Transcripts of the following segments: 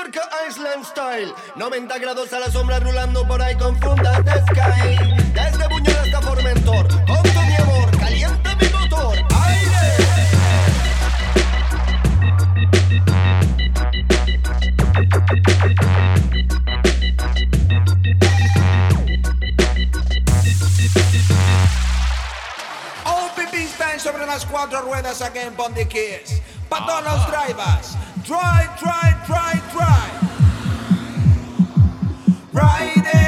Mallorca Island Style. 90 grados a la sombra rulando por ahí con fundas de sky. Desde Buñol hasta Formentor. Con tu mi amor, calienta mi motor. ¡Aire! OPP Style sobre las cuatro ruedas aquí en Bondi Kids. Para todos los drivers. Try, try, try, try. Riding.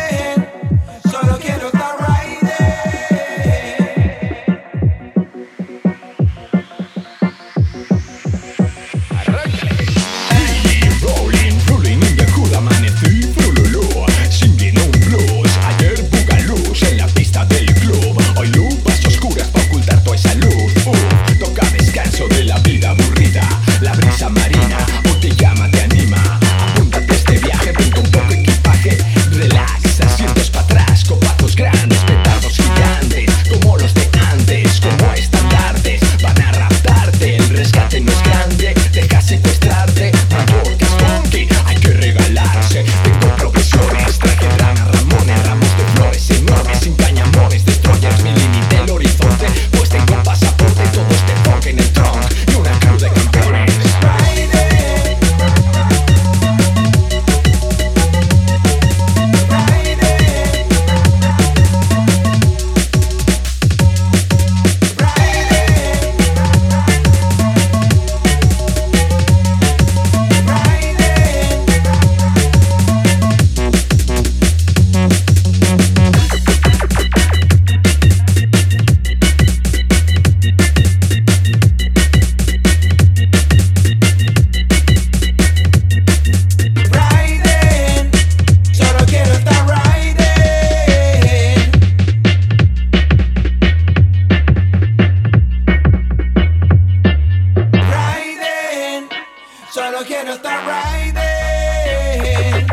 aire.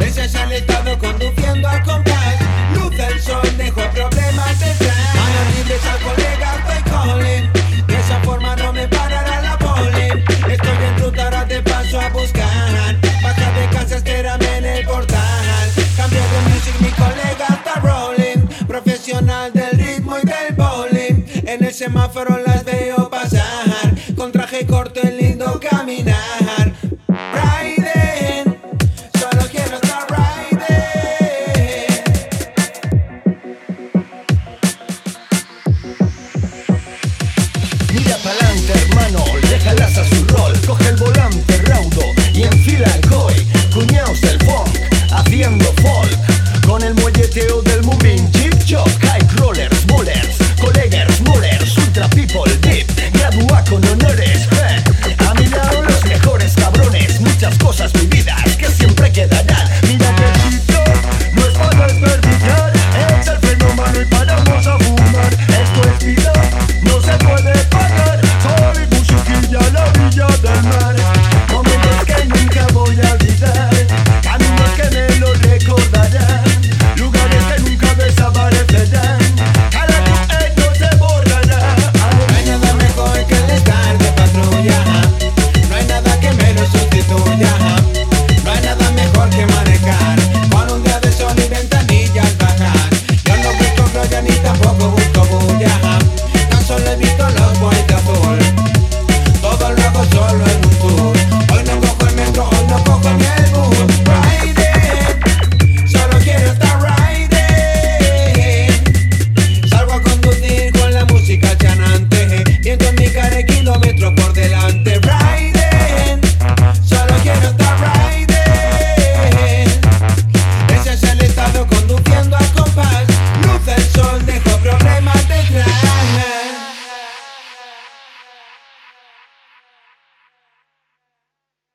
Ella ya estado conduciendo a compás. Luz del sol dejó problemas detrás. Manos libres al colega estoy calling. De esa forma no me parará la polen. Estoy en ruta, ahora te paso a buscar. Baja de casa, espérame en el portal. Cambio de music, mi colega está rolling. Profesional del ritmo y del bowling. En el semáforo las veo pasar. Con traje corto en olvidar.